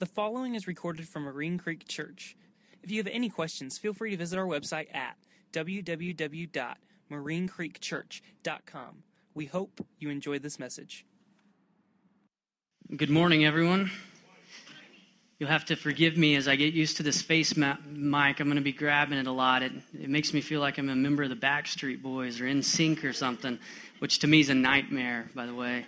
The following is recorded from Marine Creek Church. If you have any questions, feel free to visit our website at www.marinecreekchurch.com. We hope you enjoy this message. Good morning, everyone. You'll have to forgive me as I get used to this face ma- mic. I'm going to be grabbing it a lot. It, it makes me feel like I'm a member of the Backstreet Boys or NSYNC or something, which to me is a nightmare, by the way.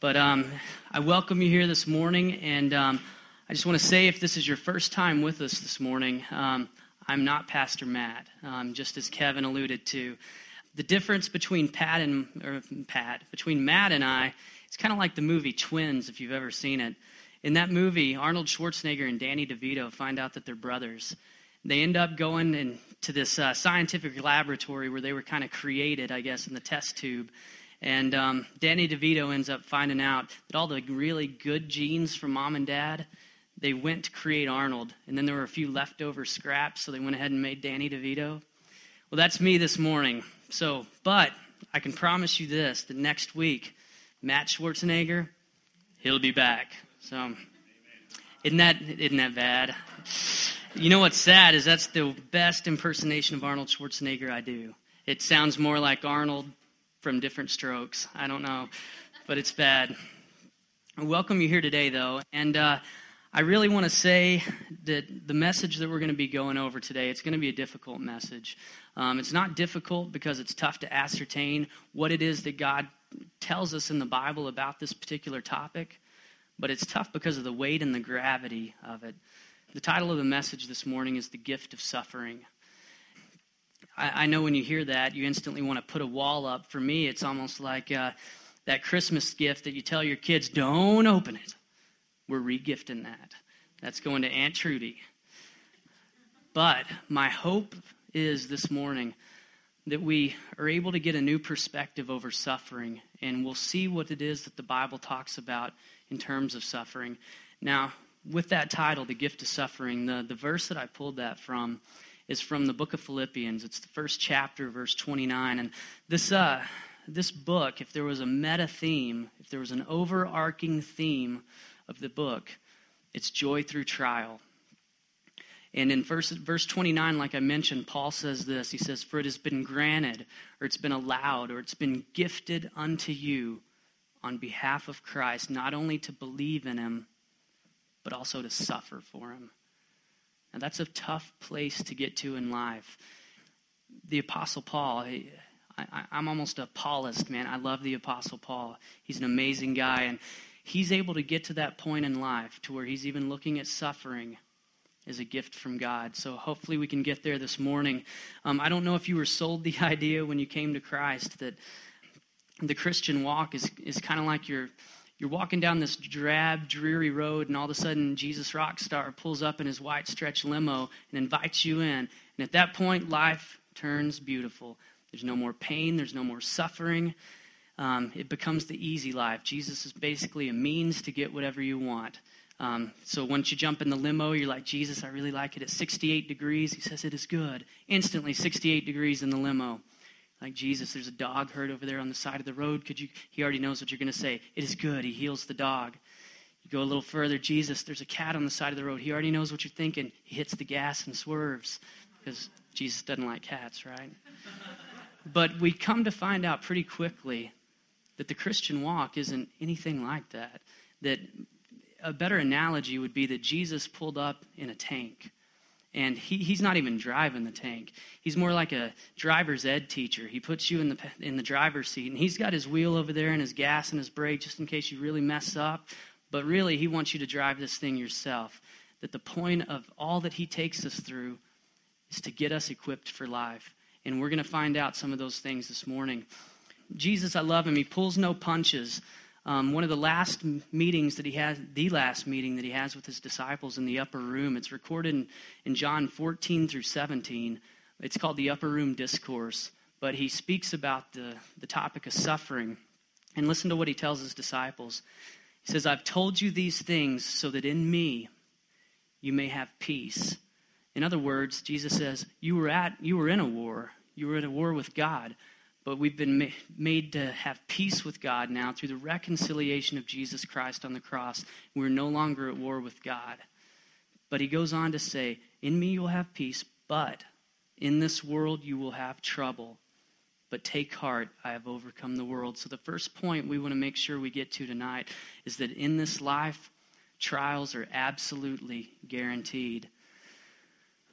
But um, I welcome you here this morning, and um, I just want to say if this is your first time with us this morning, um, I'm not Pastor Matt, um, just as Kevin alluded to. The difference between Pat and or Pat between Matt and I, it's kind of like the movie Twins, if you've ever seen it. In that movie, Arnold Schwarzenegger and Danny DeVito find out that they're brothers. They end up going into this uh, scientific laboratory where they were kind of created, I guess, in the test tube and um, Danny DeVito ends up finding out that all the really good genes from mom and dad, they went to create Arnold. And then there were a few leftover scraps, so they went ahead and made Danny DeVito. Well, that's me this morning. So, but I can promise you this that next week, Matt Schwarzenegger, he'll be back. So, isn't that, isn't that bad? You know what's sad is that's the best impersonation of Arnold Schwarzenegger I do. It sounds more like Arnold from Diff'rent Strokes. I don't know, but it's bad. I welcome you here today, though, and uh, I really want to say that the message that we're going to be going over today, it's going to be a difficult message. Um, it's not difficult because it's tough to ascertain what it is that God tells us in the Bible about this particular topic, but it's tough because of the weight and the gravity of it. The title of the message this morning is The Gift of Suffering. I, I, know when you hear that, you instantly want to put a wall up. For me, it's almost like uh, that Christmas gift that you tell your kids, don't open it. We're regifting that. That's going to Aunt Trudy. But my hope is this morning that we are able to get a new perspective over suffering, and we'll see what it is that the Bible talks about in terms of suffering. Now, with that title, The Gift of Suffering, the, the verse that I pulled that from is from the book of Philippians. It's the first chapter, verse 29. And this, uh, this book, if there was a meta theme, if there was an overarching theme of the book, it's joy through trial. And in verse, verse 29, like I mentioned, Paul says this. He says, For it has been granted, or it's been allowed, or it's been gifted unto you on behalf of Christ, not only to believe in him, but also to suffer for him. Now, that's a tough place to get to in life. The Apostle Paul, I, am almost a Paulist, man. I love the Apostle Paul. He's an amazing guy, and he's able to get to that point in life to where he's even looking at suffering as a gift from God. So hopefully we can get there this morning. Um, I don't know if you were sold the idea when you came to Christ that the Christian walk is, is kind of like your you're walking down this drab, dreary road, and all of a sudden, Jesus Rockstar pulls up in his white stretch limo and invites you in. And at that point, life turns beautiful. There's no more pain, there's no more suffering. Um, it becomes the easy life. Jesus is basically a means to get whatever you want. Um, so once you jump in the limo, you're like, Jesus, I really like it at 68 degrees. He says, It is good. Instantly, 68 degrees in the limo. Like Jesus, there's a dog herd over there on the side of the road. Could you? He already knows what you're going to say. It is good. He heals the dog. You go a little further. Jesus, there's a cat on the side of the road. He already knows what you're thinking. He hits the gas and swerves because Jesus doesn't like cats, right? but we come to find out pretty quickly that the Christian walk isn't anything like that. That a better analogy would be that Jesus pulled up in a tank and he, he's not even driving the tank. He's more like a driver's ed teacher. He puts you in the, in the driver's seat, and he's got his wheel over there and his gas and his brake just in case you really mess up. But really, he wants you to drive this thing yourself. That the point of all that he takes us through is to get us equipped for life. And we're going to find out some of those things this morning. Jesus, I love him. He pulls no punches. Um, one of the last meetings that he has, the last meeting that he has with his disciples in the upper room, it's recorded in, in John 14 through 17. It's called the Upper Room Discourse, but he speaks about the, the topic of suffering. And listen to what he tells his disciples. He says, I've told you these things so that in me you may have peace. In other words, Jesus says, you were, at, you were in a war. You were at a war with God. But we've been ma- made to have peace with God now through the reconciliation of Jesus Christ on the cross. We're no longer at war with God. But he goes on to say, In me you'll have peace, but in this world you will have trouble. But take heart, I have overcome the world. So, the first point we want to make sure we get to tonight is that in this life, trials are absolutely guaranteed.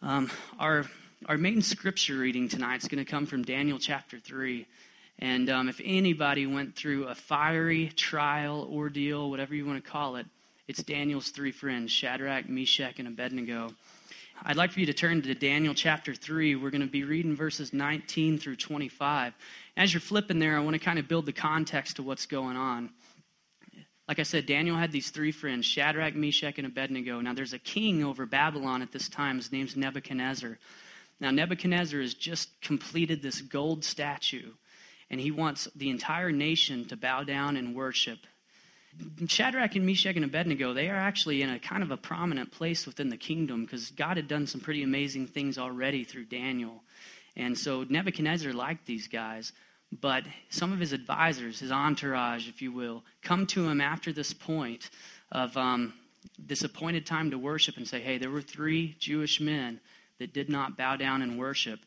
Um, our our main scripture reading tonight is going to come from Daniel chapter 3. And um, if anybody went through a fiery trial, ordeal, whatever you want to call it, it's Daniel's three friends, Shadrach, Meshach, and Abednego. I'd like for you to turn to Daniel chapter 3. We're going to be reading verses 19 through 25. As you're flipping there, I want to kind of build the context to what's going on. Like I said, Daniel had these three friends, Shadrach, Meshach, and Abednego. Now, there's a king over Babylon at this time. His name's Nebuchadnezzar. Now, Nebuchadnezzar has just completed this gold statue, and he wants the entire nation to bow down and worship. Shadrach and Meshach and Abednego, they are actually in a kind of a prominent place within the kingdom because God had done some pretty amazing things already through Daniel. And so Nebuchadnezzar liked these guys, but some of his advisors, his entourage, if you will, come to him after this point of um, this appointed time to worship and say, hey, there were three Jewish men that did not bow down and worship.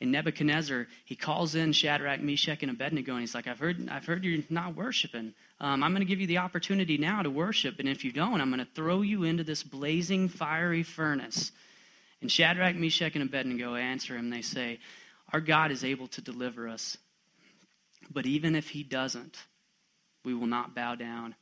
And Nebuchadnezzar, he calls in Shadrach, Meshach, and Abednego, and he's like, I've heard, I've heard you're not worshiping. Um, I'm going to give you the opportunity now to worship, and if you don't, I'm going to throw you into this blazing, fiery furnace. And Shadrach, Meshach, and Abednego answer him. They say, Our God is able to deliver us. But even if he doesn't, we will not bow down.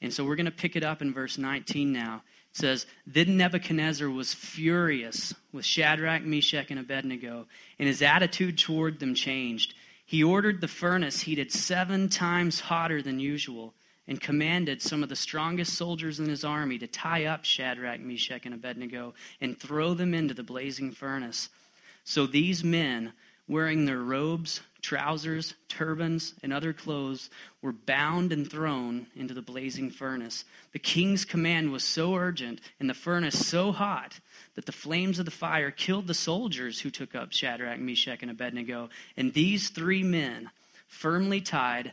And so we're going to pick it up in verse 19 now. Says, Then Nebuchadnezzar was furious with Shadrach, Meshach, and Abednego, and his attitude toward them changed. He ordered the furnace heated seven times hotter than usual and commanded some of the strongest soldiers in his army to tie up Shadrach, Meshach, and Abednego and throw them into the blazing furnace. So these men, wearing their robes, trousers, turbans, and other clothes, were bound and thrown into the blazing furnace. The king's command was so urgent and the furnace so hot that the flames of the fire killed the soldiers who took up Shadrach, Meshach, and Abednego. And these three men, firmly tied,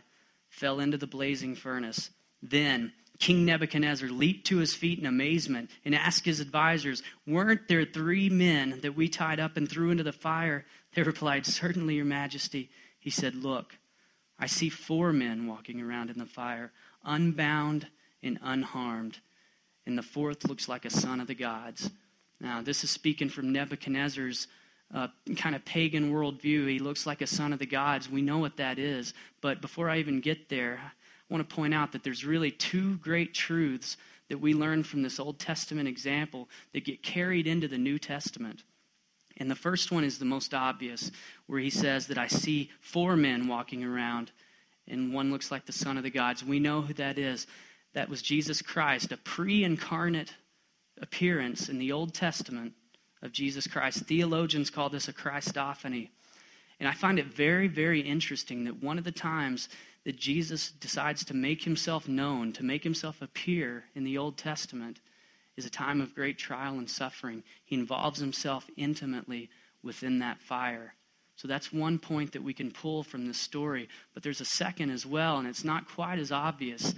fell into the blazing furnace. Then King Nebuchadnezzar leaped to his feet in amazement and asked his advisers, Weren't there three men that we tied up and threw into the fire? They replied, Certainly, Your Majesty. He said, Look, I see four men walking around in the fire, unbound and unharmed. And the fourth looks like a son of the gods. Now, this is speaking from Nebuchadnezzar's uh, kind of pagan worldview. He looks like a son of the gods. We know what that is. But before I even get there, I want to point out that there's really two great truths that we learn from this Old Testament example that get carried into the New Testament. And the first one is the most obvious, where he says that I see four men walking around, and one looks like the Son of the gods. We know who that is. That was Jesus Christ, a pre incarnate appearance in the Old Testament of Jesus Christ. Theologians call this a Christophany. And I find it very, very interesting that one of the times that Jesus decides to make himself known, to make himself appear in the Old Testament, is a time of great trial and suffering. He involves himself intimately within that fire. So that's one point that we can pull from this story. But there's a second as well, and it's not quite as obvious.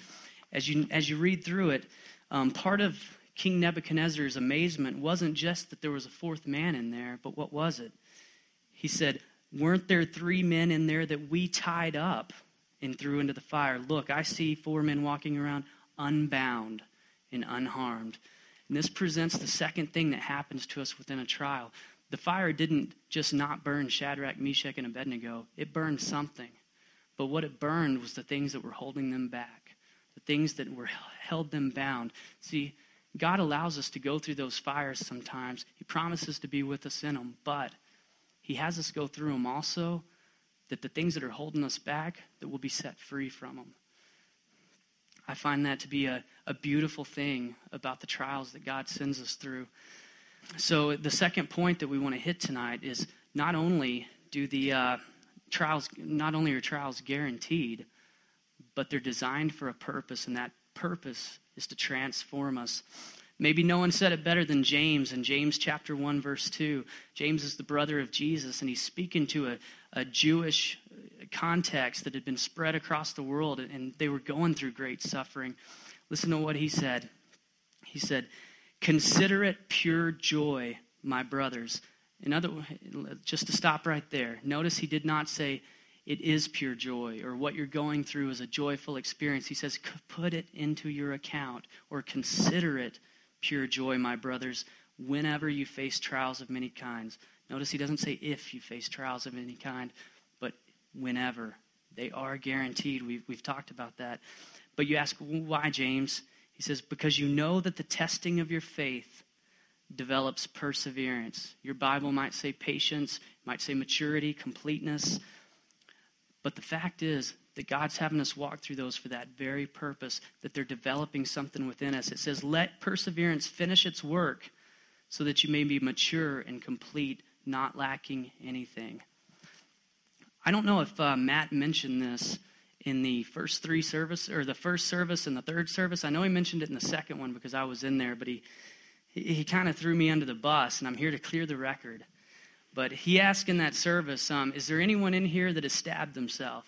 As you, as you read through it, um, part of King Nebuchadnezzar's amazement wasn't just that there was a fourth man in there, but what was it? He said, Weren't there three men in there that we tied up and threw into the fire? Look, I see four men walking around unbound and unharmed. And this presents the second thing that happens to us within a trial. The fire didn't just not burn Shadrach, Meshach, and Abednego, it burned something. But what it burned was the things that were holding them back, the things that were held them bound. See, God allows us to go through those fires sometimes. He promises to be with us in them, but He has us go through them also that the things that are holding us back, that we'll be set free from them. I find that to be a, a beautiful thing about the trials that God sends us through. So, the second point that we want to hit tonight is not only do the uh, trials, not only are trials guaranteed, but they're designed for a purpose, and that purpose is to transform us. Maybe no one said it better than James in James chapter 1, verse 2. James is the brother of Jesus, and he's speaking to a, a Jewish context that had been spread across the world, and they were going through great suffering. Listen to what he said. He said, Consider it pure joy, my brothers. In other words, just to stop right there, notice he did not say it is pure joy or what you're going through is a joyful experience. He says, put it into your account or consider it pure joy, my brothers, whenever you face trials of many kinds. Notice he doesn't say if you face trials of any kind, whenever. They are guaranteed. We've, we've talked about that. But you ask, why, James? He says, because you know that the testing of your faith develops perseverance. Your Bible might say patience, might say maturity, completeness. But the fact is that God's having us walk through those for that very purpose, that they're developing something within us. It says, let perseverance finish its work so that you may be mature and complete, not lacking anything. I don't know if uh, Matt mentioned this in the first three service or the first service and the third service. I know he mentioned it in the second one because I was in there, but he he, he kind of threw me under the bus, and I'm here to clear the record. But he asked in that service, um, "Is there anyone in here that has stabbed themselves?"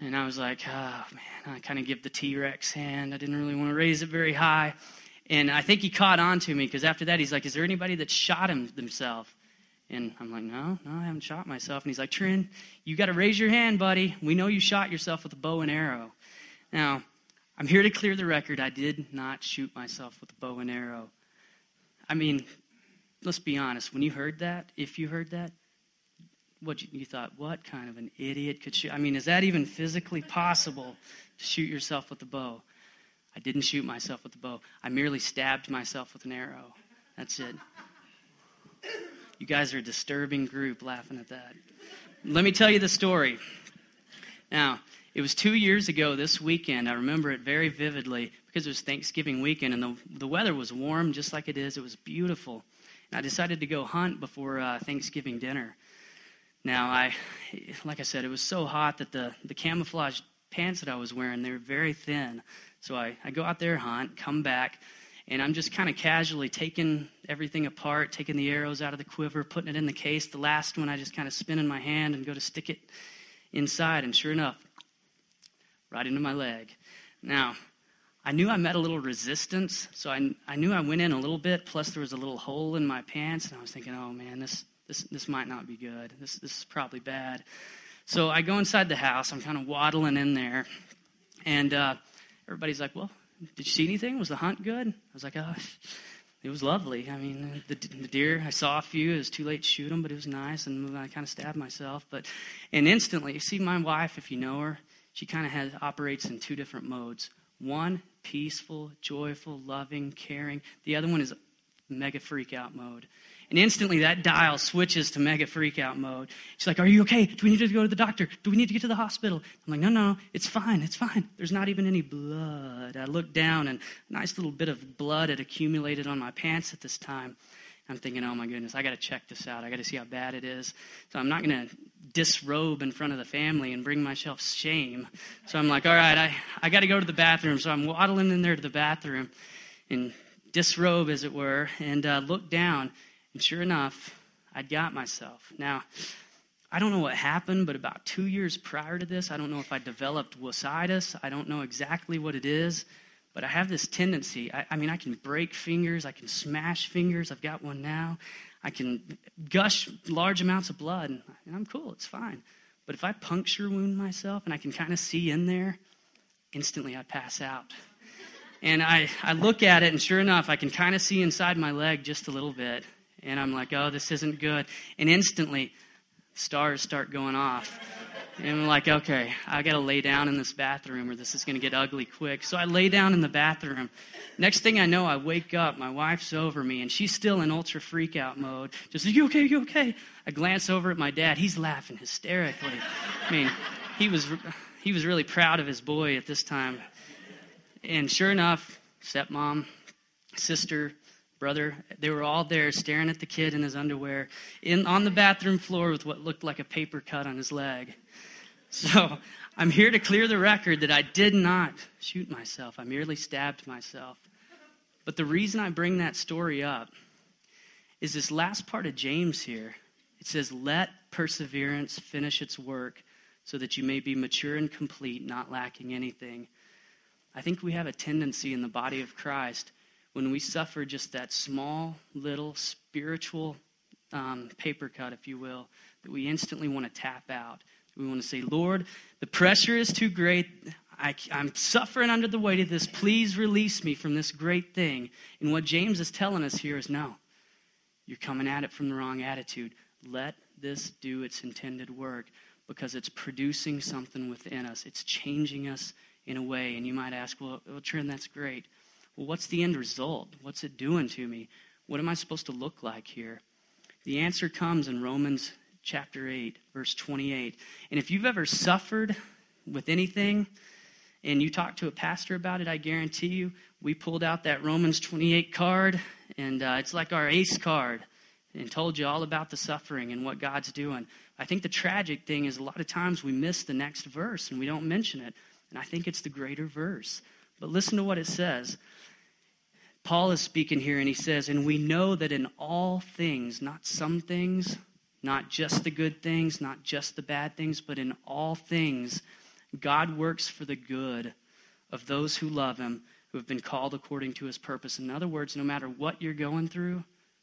And I was like, "Oh man," I kind of give the T Rex hand. I didn't really want to raise it very high. And I think he caught on to me because after that, he's like, Is there anybody that shot him themselves? And I'm like, No, no, I haven't shot myself. And he's like, Trent, you got to raise your hand, buddy. We know you shot yourself with a bow and arrow. Now, I'm here to clear the record. I did not shoot myself with a bow and arrow. I mean, let's be honest. When you heard that, if you heard that, what you, you thought, what kind of an idiot could shoot? I mean, is that even physically possible to shoot yourself with a bow? I didn't shoot myself with a bow. I merely stabbed myself with an arrow. That's it. You guys are a disturbing group laughing at that. Let me tell you the story. Now, it was two years ago this weekend. I remember it very vividly because it was Thanksgiving weekend and the, the weather was warm just like it is. It was beautiful. And I decided to go hunt before uh, Thanksgiving dinner. Now, I, like I said, it was so hot that the, the camouflage pants that I was wearing, they were very thin. So I, I go out there, hunt, come back, and I'm just kind of casually taking everything apart, taking the arrows out of the quiver, putting it in the case. The last one I just kind of spin in my hand and go to stick it inside, and sure enough, right into my leg. Now, I knew I met a little resistance, so I, I knew I went in a little bit, plus there was a little hole in my pants, and I was thinking, oh man, this, this, this might not be good. This, this is probably bad. So I go inside the house, I'm kind of waddling in there, and uh, everybody's like, well, did you see anything? Was the hunt good? I was like, oh, it was lovely. I mean, the, the, deer, I saw a few. It was too late to shoot them, but it was nice, and I kind of stabbed myself. But and instantly, you see, my wife, if you know her, she kind of has operates in two different modes. One, peaceful, joyful, loving, caring. The other one is mega freak out mode. And instantly that dial switches to mega freak out mode. She's like, Are you okay? Do we need to go to the doctor? Do we need to get to the hospital? I'm like, No, no, it's fine. It's fine. There's not even any blood. I look down and a nice little bit of blood had accumulated on my pants at this time. I'm thinking, oh my goodness, I got to check this out. I got to see how bad it is. So I'm not going to disrobe in front of the family and bring myself shame. So I'm like, all right, I, I got to go to the bathroom. So I'm waddling in there to the bathroom and disrobe, as it were, and uh, look down. And sure enough, I'd got myself. Now, I don't know what happened, but about two years prior to this, I don't know if I developed wascitis. I don't know exactly what it is, but I have this tendency. I, I mean, I can break fingers, I can smash fingers. I've got one now. I can gush large amounts of blood, and I'm cool, it's fine. But if I puncture wound myself and I can kind of see in there, instantly I pass out. And I, I look at it, and sure enough, I can kind of see inside my leg just a little bit. And I'm like, oh, this isn't good. And instantly, stars start going off. And I'm like, okay, I got to lay down in this bathroom or this is going to get ugly quick. So I lay down in the bathroom. Next thing I know, I wake up. My wife's over me and she's still in ultra freak out mode. Just, you okay? You okay? I glance over at my dad. He's laughing hysterically. I mean, he was, he was really proud of his boy at this time. And sure enough, stepmom, sister, brother. They were all there staring at the kid in his underwear in, on the bathroom floor with what looked like a paper cut on his leg. So I'm here to clear the record that I did not shoot myself, I merely stabbed myself. But the reason I bring that story up is this last part of James here. It says, Let perseverance finish its work so that you may be mature and complete, not lacking anything. I think we have a tendency in the body of Christ when we suffer just that small little spiritual um, paper cut, if you will, that we instantly want to tap out. We want to say, Lord, the pressure is too great. I, am suffering under the weight of this. Please release me from this great thing. And what James is telling us here is no, you're coming at it from the wrong attitude. Let this do its intended work because it's producing something within us, it's changing us in a way. And you might ask, well, well Trent, that's great. Well, what's the end result? What's it doing to me? What am I supposed to look like here? The answer comes in Romans chapter 8, verse 28. And if you've ever suffered with anything, and you talk to a pastor about it, I guarantee you, we pulled out that Romans 28 card, and uh, it's like our ace card, and told you all about the suffering and what God's doing. I think the tragic thing is a lot of times we miss the next verse and we don't mention it, and I think it's the greater verse. But listen to what it says. Paul is speaking here, and he says, And we know that in all things, not some things, not just the good things, not just the bad things, but in all things, God works for the good of those who love him, who have been called according to his purpose. In other words, no matter what you're going through,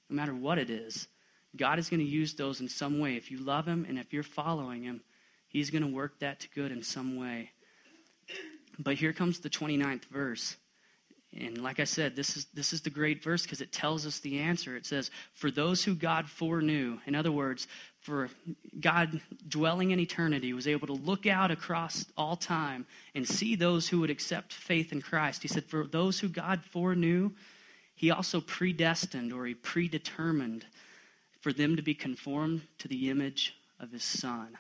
no matter what it is, God is going to use those in some way. If you love him and if you're following him, he's going to work that to good in some way. But here comes the 29th verse. And like I said, this is, this is the great verse because it tells us the answer. It says, For those who God foreknew, in other words, for God dwelling in eternity, was able to look out across all time and see those who would accept faith in Christ. He said, For those who God foreknew, He also predestined or He predetermined for them to be conformed to the image of His Son.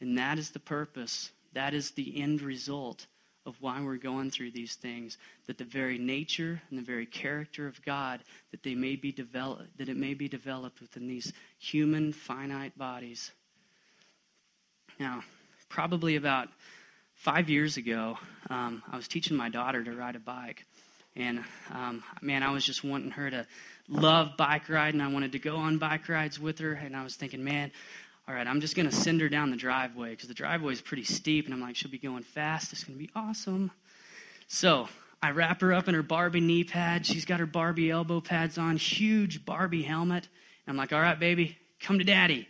And that is the purpose, that is the end result of why we're going through these things that the very nature and the very character of god that they may be developed that it may be developed within these human finite bodies. Now probably about five years ago um, i was teaching my daughter to ride a bike. And um, man i was just wanting her to love bike riding. I wanted to go on bike rides with her. And i was thinking man all right, I'm just going to send her down the driveway because the driveway is pretty steep. And I'm like, she'll be going fast. It's going to be awesome. So I wrap her up in her Barbie knee pad. She's got her Barbie elbow pads on, huge Barbie helmet. And I'm like, all right, baby, come to daddy.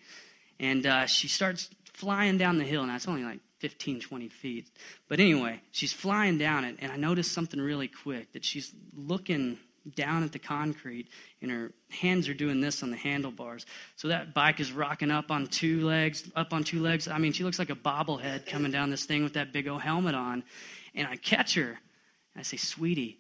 And uh, she starts flying down the hill. Now, it's only like 15, 20 feet. But anyway, she's flying down it. And I noticed something really quick that she's looking down at the concrete and her hands are doing this on the handlebars. So that bike is rocking up on two legs, up on two legs. I mean, she looks like a bobblehead coming down this thing with that big old helmet on. And I catch her I say, Sweetie,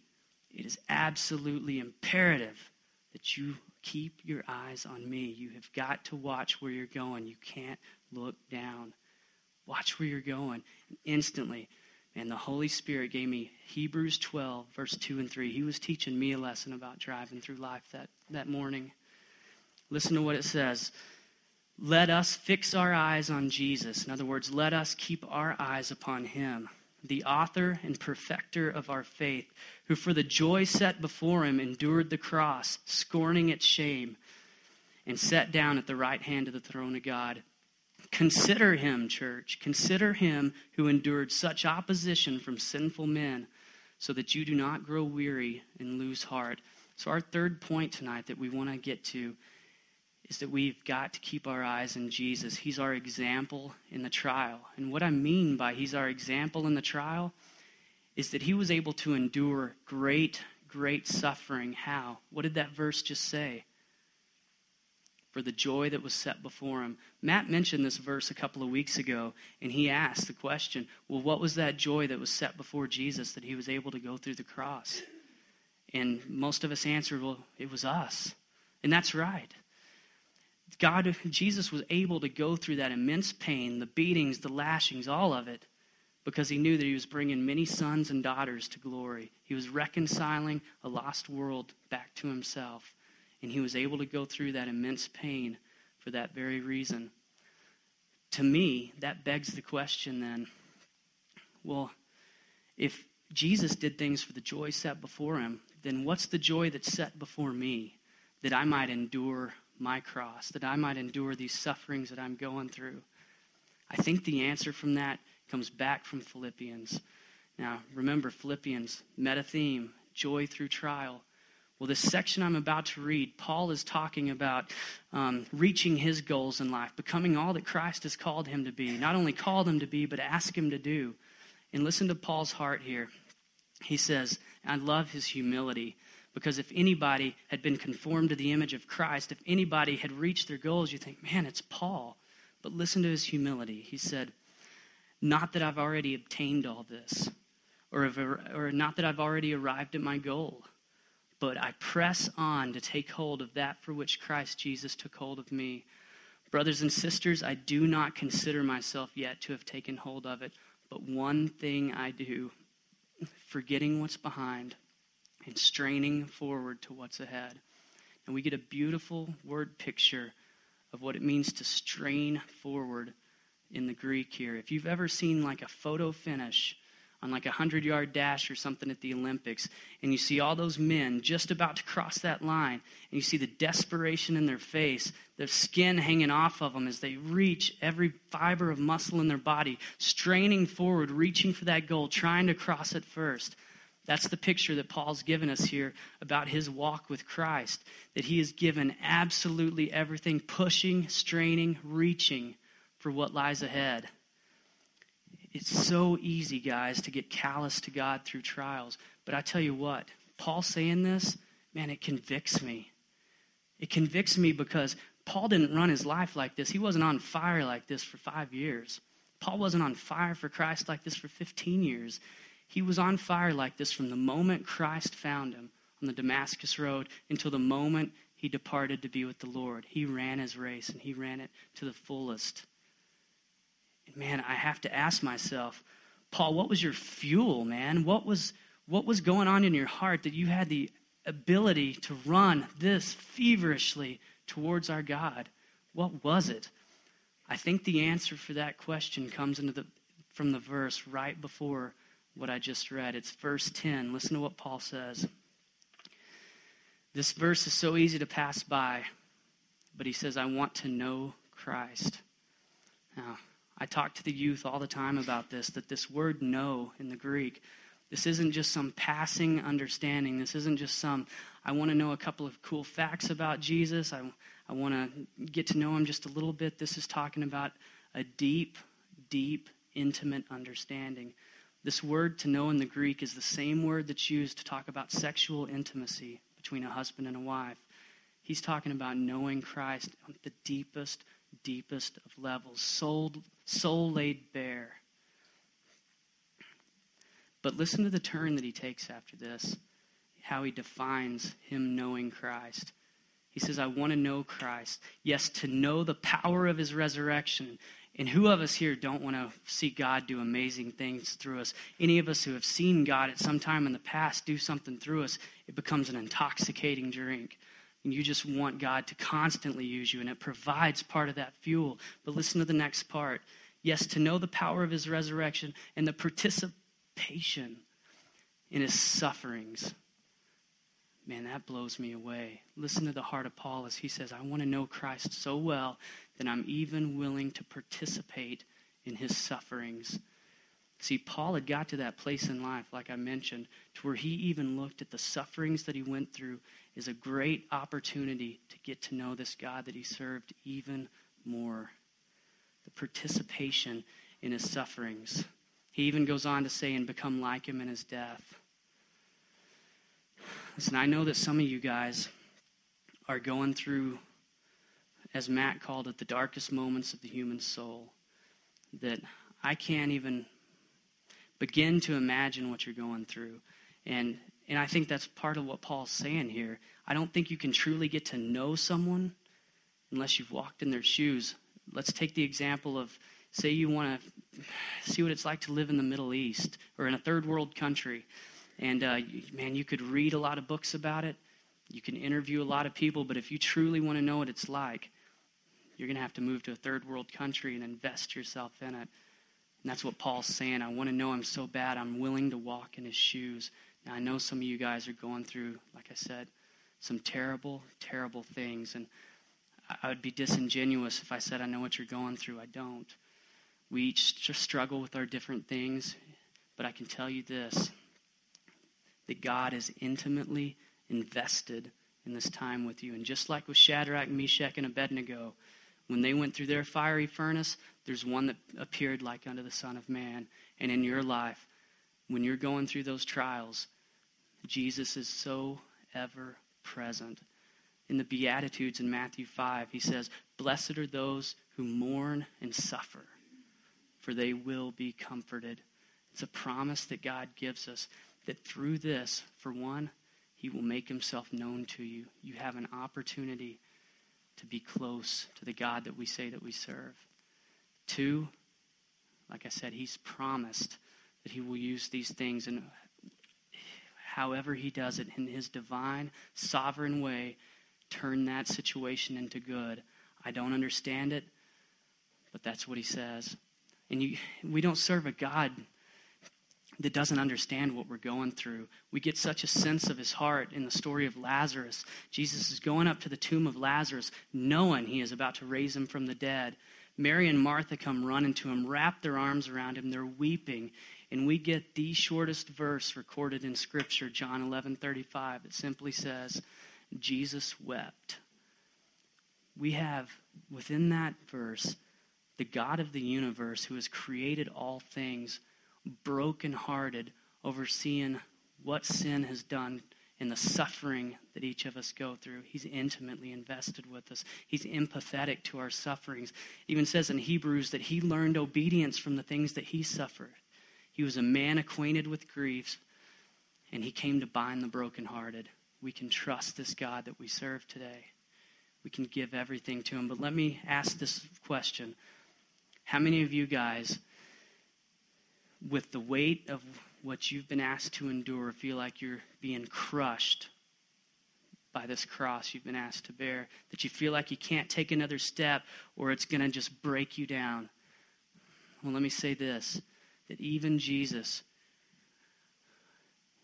it is absolutely imperative that you keep your eyes on me. You have got to watch where you're going. You can't look down. Watch where you're going. And instantly, and the Holy Spirit gave me Hebrews 12, verse 2 and 3. He was teaching me a lesson about driving through life that, that morning. Listen to what it says. Let us fix our eyes on Jesus. In other words, let us keep our eyes upon him, the author and perfecter of our faith, who for the joy set before him endured the cross, scorning its shame, and sat down at the right hand of the throne of God. Consider him, church. Consider him who endured such opposition from sinful men, so that you do not grow weary and lose heart. So, our third point tonight that we want to get to is that we've got to keep our eyes on Jesus. He's our example in the trial. And what I mean by he's our example in the trial is that he was able to endure great, great suffering. How? What did that verse just say? For the joy that was set before him. Matt mentioned this verse a couple of weeks ago, and he asked the question well, what was that joy that was set before Jesus that he was able to go through the cross? And most of us answered, well, it was us. And that's right. God, Jesus was able to go through that immense pain, the beatings, the lashings, all of it, because he knew that he was bringing many sons and daughters to glory. He was reconciling a lost world back to himself. And he was able to go through that immense pain for that very reason. To me, that begs the question then well, if Jesus did things for the joy set before him, then what's the joy that's set before me that I might endure my cross, that I might endure these sufferings that I'm going through? I think the answer from that comes back from Philippians. Now, remember, Philippians, meta theme, joy through trial. Well, this section I'm about to read, Paul is talking about um, reaching his goals in life, becoming all that Christ has called him to be. Not only called him to be, but ask him to do. And listen to Paul's heart here. He says, I love his humility because if anybody had been conformed to the image of Christ, if anybody had reached their goals, you think, man, it's Paul. But listen to his humility. He said, Not that I've already obtained all this, or, or not that I've already arrived at my goal but I press on to take hold of that for which Christ Jesus took hold of me. Brothers and sisters, I do not consider myself yet to have taken hold of it, but one thing I do, forgetting what's behind and straining forward to what's ahead. And we get a beautiful word picture of what it means to strain forward in the Greek here. If you've ever seen like a photo finish, on like a 100 yard dash or something at the Olympics, and you see all those men just about to cross that line, and you see the desperation in their face, their skin hanging off of them as they reach every fiber of muscle in their body, straining forward, reaching for that goal, trying to cross it first. That's the picture that Paul's given us here about his walk with Christ, that he has given absolutely everything, pushing, straining, reaching for what lies ahead. It's so easy, guys, to get callous to God through trials. But I tell you what, Paul saying this, man, it convicts me. It convicts me because Paul didn't run his life like this. He wasn't on fire like this for five years. Paul wasn't on fire for Christ like this for 15 years. He was on fire like this from the moment Christ found him on the Damascus Road until the moment he departed to be with the Lord. He ran his race and he ran it to the fullest man, I have to ask myself, Paul, what was your fuel, man? What was what was going on in your heart that you had the ability to run this feverishly towards our God? What was it? I think the answer for that question comes into the, from the verse right before what I just read. It's verse 10. Listen to what Paul says. This verse is so easy to pass by, but he says, I want to know Christ. Now, I talk to the youth all the time about this that this word know in the Greek, this isn't just some passing understanding. This isn't just some, I want to know a couple of cool facts about Jesus. I, I want to get to know him just a little bit. This is talking about a deep, deep, intimate understanding. This word to know in the Greek is the same word that's used to talk about sexual intimacy between a husband and a wife. He's talking about knowing Christ on the deepest, deepest of levels, soul, soul laid bare. But listen to the turn that he takes after this, how he defines him knowing Christ. He says, I want to know Christ. Yes, to know the power of his resurrection. And who of us here don't want to see God do amazing things through us? Any of us who have seen God at some time in the past do something through us, it becomes an intoxicating drink and you just want God to constantly use you, and it provides part of that fuel. But listen to the next part. Yes, to know the power of his resurrection and the participation in his sufferings. Man, that blows me away. Listen to the heart of Paul as he says, I want to know Christ so well that I'm even willing to participate in his sufferings. See, Paul had got to that place in life, like I mentioned, to where he even looked at the sufferings that he went through is a great opportunity to get to know this God that he served even more. The participation in his sufferings. He even goes on to say, and become like him in his death. Listen, I know that some of you guys are going through, as Matt called it, the darkest moments of the human soul. That I can't even begin to imagine what you're going through. And and I think that's part of what Paul's saying here. I don't think you can truly get to know someone unless you've walked in their shoes. Let's take the example of say you want to see what it's like to live in the Middle East or in a third world country. And uh, man, you could read a lot of books about it. You can interview a lot of people, but if you truly want to know what it's like, you're going to have to move to a third world country and invest yourself in it. And that's what Paul's saying. I want to know him so bad, I'm willing to walk in his shoes. Now, I know some of you guys are going through, like I said, some terrible, terrible things. And I would be disingenuous if I said I know what you're going through. I don't. We each just struggle with our different things, but I can tell you this that God is intimately invested in this time with you. And just like with Shadrach, Meshach, and Abednego, when they went through their fiery furnace, there's one that appeared like unto the Son of Man. And in your life, when you're going through those trials, Jesus is so ever present. In the Beatitudes in Matthew 5, he says, Blessed are those who mourn and suffer, for they will be comforted. It's a promise that God gives us that through this, for one, he will make himself known to you. You have an opportunity to be close to the God that we say that we serve. Two, like I said, he's promised that he will use these things and however he does it in his divine, sovereign way, turn that situation into good. I don't understand it, but that's what he says. And you, we don't serve a God that doesn't understand what we're going through. We get such a sense of his heart in the story of Lazarus. Jesus is going up to the tomb of Lazarus, knowing he is about to raise him from the dead. Mary and Martha come running to him, wrap their arms around him. They're weeping. And we get the shortest verse recorded in Scripture, John 11 35, that simply says, Jesus wept. We have within that verse the God of the universe who has created all things brokenhearted over seeing what sin has done and the suffering that each of us go through. He's intimately invested with us. He's empathetic to our sufferings. It even says in Hebrews that he learned obedience from the things that he suffered. He was a man acquainted with griefs, and he came to bind the brokenhearted. We can trust this God that we serve today. We can give everything to him. But let me ask this question How many of you guys with the weight of what you've been asked to endure, feel like you're being crushed by this cross you've been asked to bear, that you feel like you can't take another step or it's going to just break you down. Well, let me say this that even Jesus,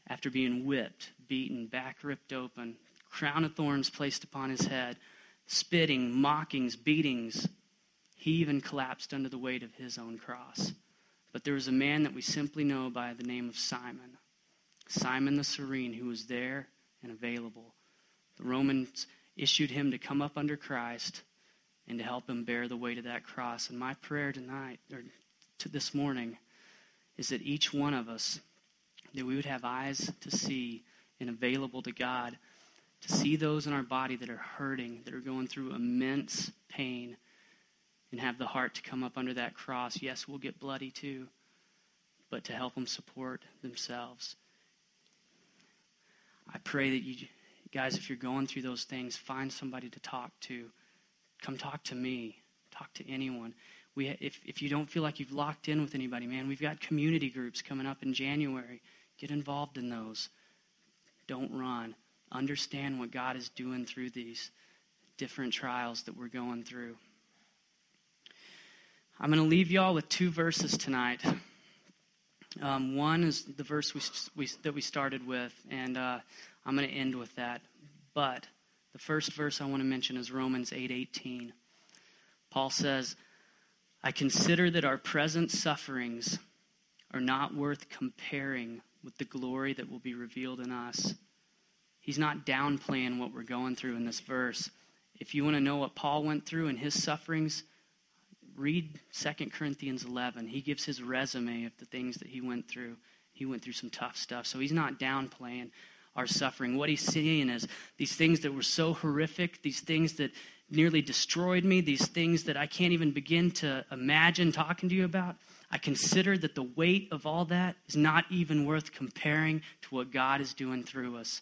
after being whipped, beaten, back ripped open, crown of thorns placed upon his head, spitting, mockings, beatings, he even collapsed under the weight of his own cross. But there was a man that we simply know by the name of Simon, Simon the Cyrene, who was there and available. The Romans issued him to come up under Christ and to help him bear the weight of that cross. And my prayer tonight, or to this morning, is that each one of us, that we would have eyes to see and available to God, to see those in our body that are hurting, that are going through immense pain, and have the heart to come up under that cross. Yes, we'll get bloody too, but to help them support themselves. I pray that you guys, if you're going through those things, find somebody to talk to. Come talk to me. Talk to anyone. We, if, if you don't feel like you've locked in with anybody, man, we've got community groups coming up in January. Get involved in those. Don't run. Understand what God is doing through these different trials that we're going through. I'm going to leave y'all with two verses tonight. Um, one is the verse we, we, that we started with, and uh, I'm going to end with that. But the first verse I want to mention is Romans 8:18. Paul says, "I consider that our present sufferings are not worth comparing with the glory that will be revealed in us." He's not downplaying what we're going through in this verse. If you want to know what Paul went through in his sufferings, read 2 Corinthians 11. He gives his resume of the things that he went through. He went through some tough stuff. So he's not downplaying our suffering. What he's seeing is these things that were so horrific, these things that nearly destroyed me, these things that I can't even begin to imagine talking to you about. I consider that the weight of all that is not even worth comparing to what God is doing through us.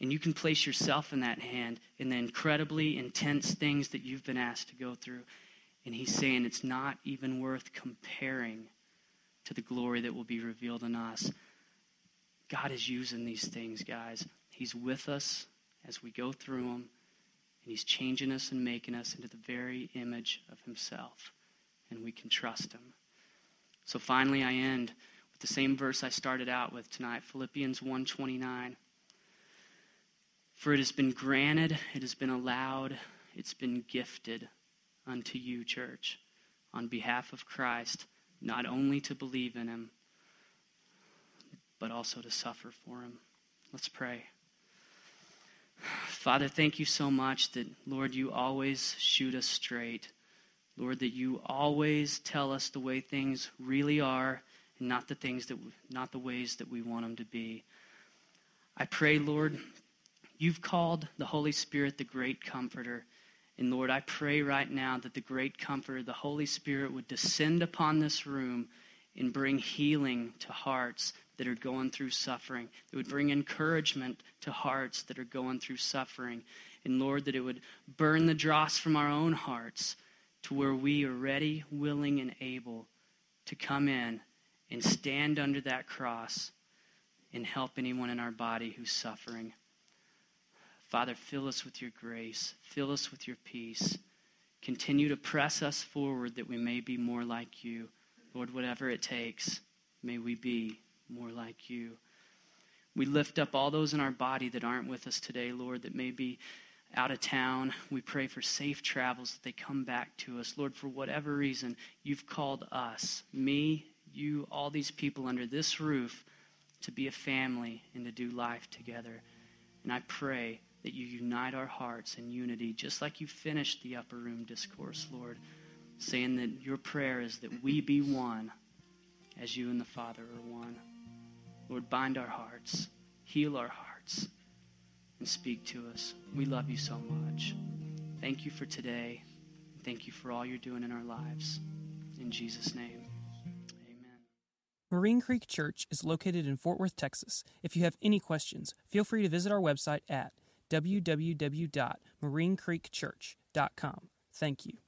And you can place yourself in that hand in the incredibly intense things that you've been asked to go through. And he's saying it's not even worth comparing to the glory that will be revealed in us. God is using these things, guys. He's with us as we go through them, and He's changing us and making us into the very image of Himself, and we can trust Him. So finally, I end with the same verse I started out with tonight, Philippians 1:29. For it has been granted, it has been allowed, it's been gifted unto you, church, on behalf of Christ, not only to believe in him, but also to suffer for him. Let's pray. Father, thank you so much that, Lord, you always shoot us straight. Lord, that you always tell us the way things really are and not the things that we, not the ways that we want them to be. I pray, Lord, you've called the Holy Spirit the great comforter. And Lord, I pray right now that the great comforter, of the Holy Spirit, would descend upon this room and bring healing to hearts that are going through suffering. It would bring encouragement to hearts that are going through suffering. And Lord, that it would burn the dross from our own hearts to where we are ready, willing, and able to come in and stand under that cross and help anyone in our body who's suffering. Father, fill us with your grace, fill us with your peace. Continue to press us forward that we may be more like you. Lord, whatever it takes, may we be more like you. We lift up all those in our body that aren't with us today, Lord, that may be out of town. We pray for safe travels, that they come back to us. Lord, for whatever reason, you've called us, me, you, all these people under this roof, to be a family and to do life together. And I pray that you unite our hearts in unity, just like you finished the upper room discourse, Lord, saying that your prayer is that we be one as you and the Father are one. Lord, bind our hearts, heal our hearts, and speak to us. We love you so much. Thank you for today. Thank you for all you're doing in our lives. In Jesus' name. Amen. Marine Creek Church is located in Fort Worth, Texas. If you have any questions, feel free to visit our website at www.marinecreekchurch.com. Thank you.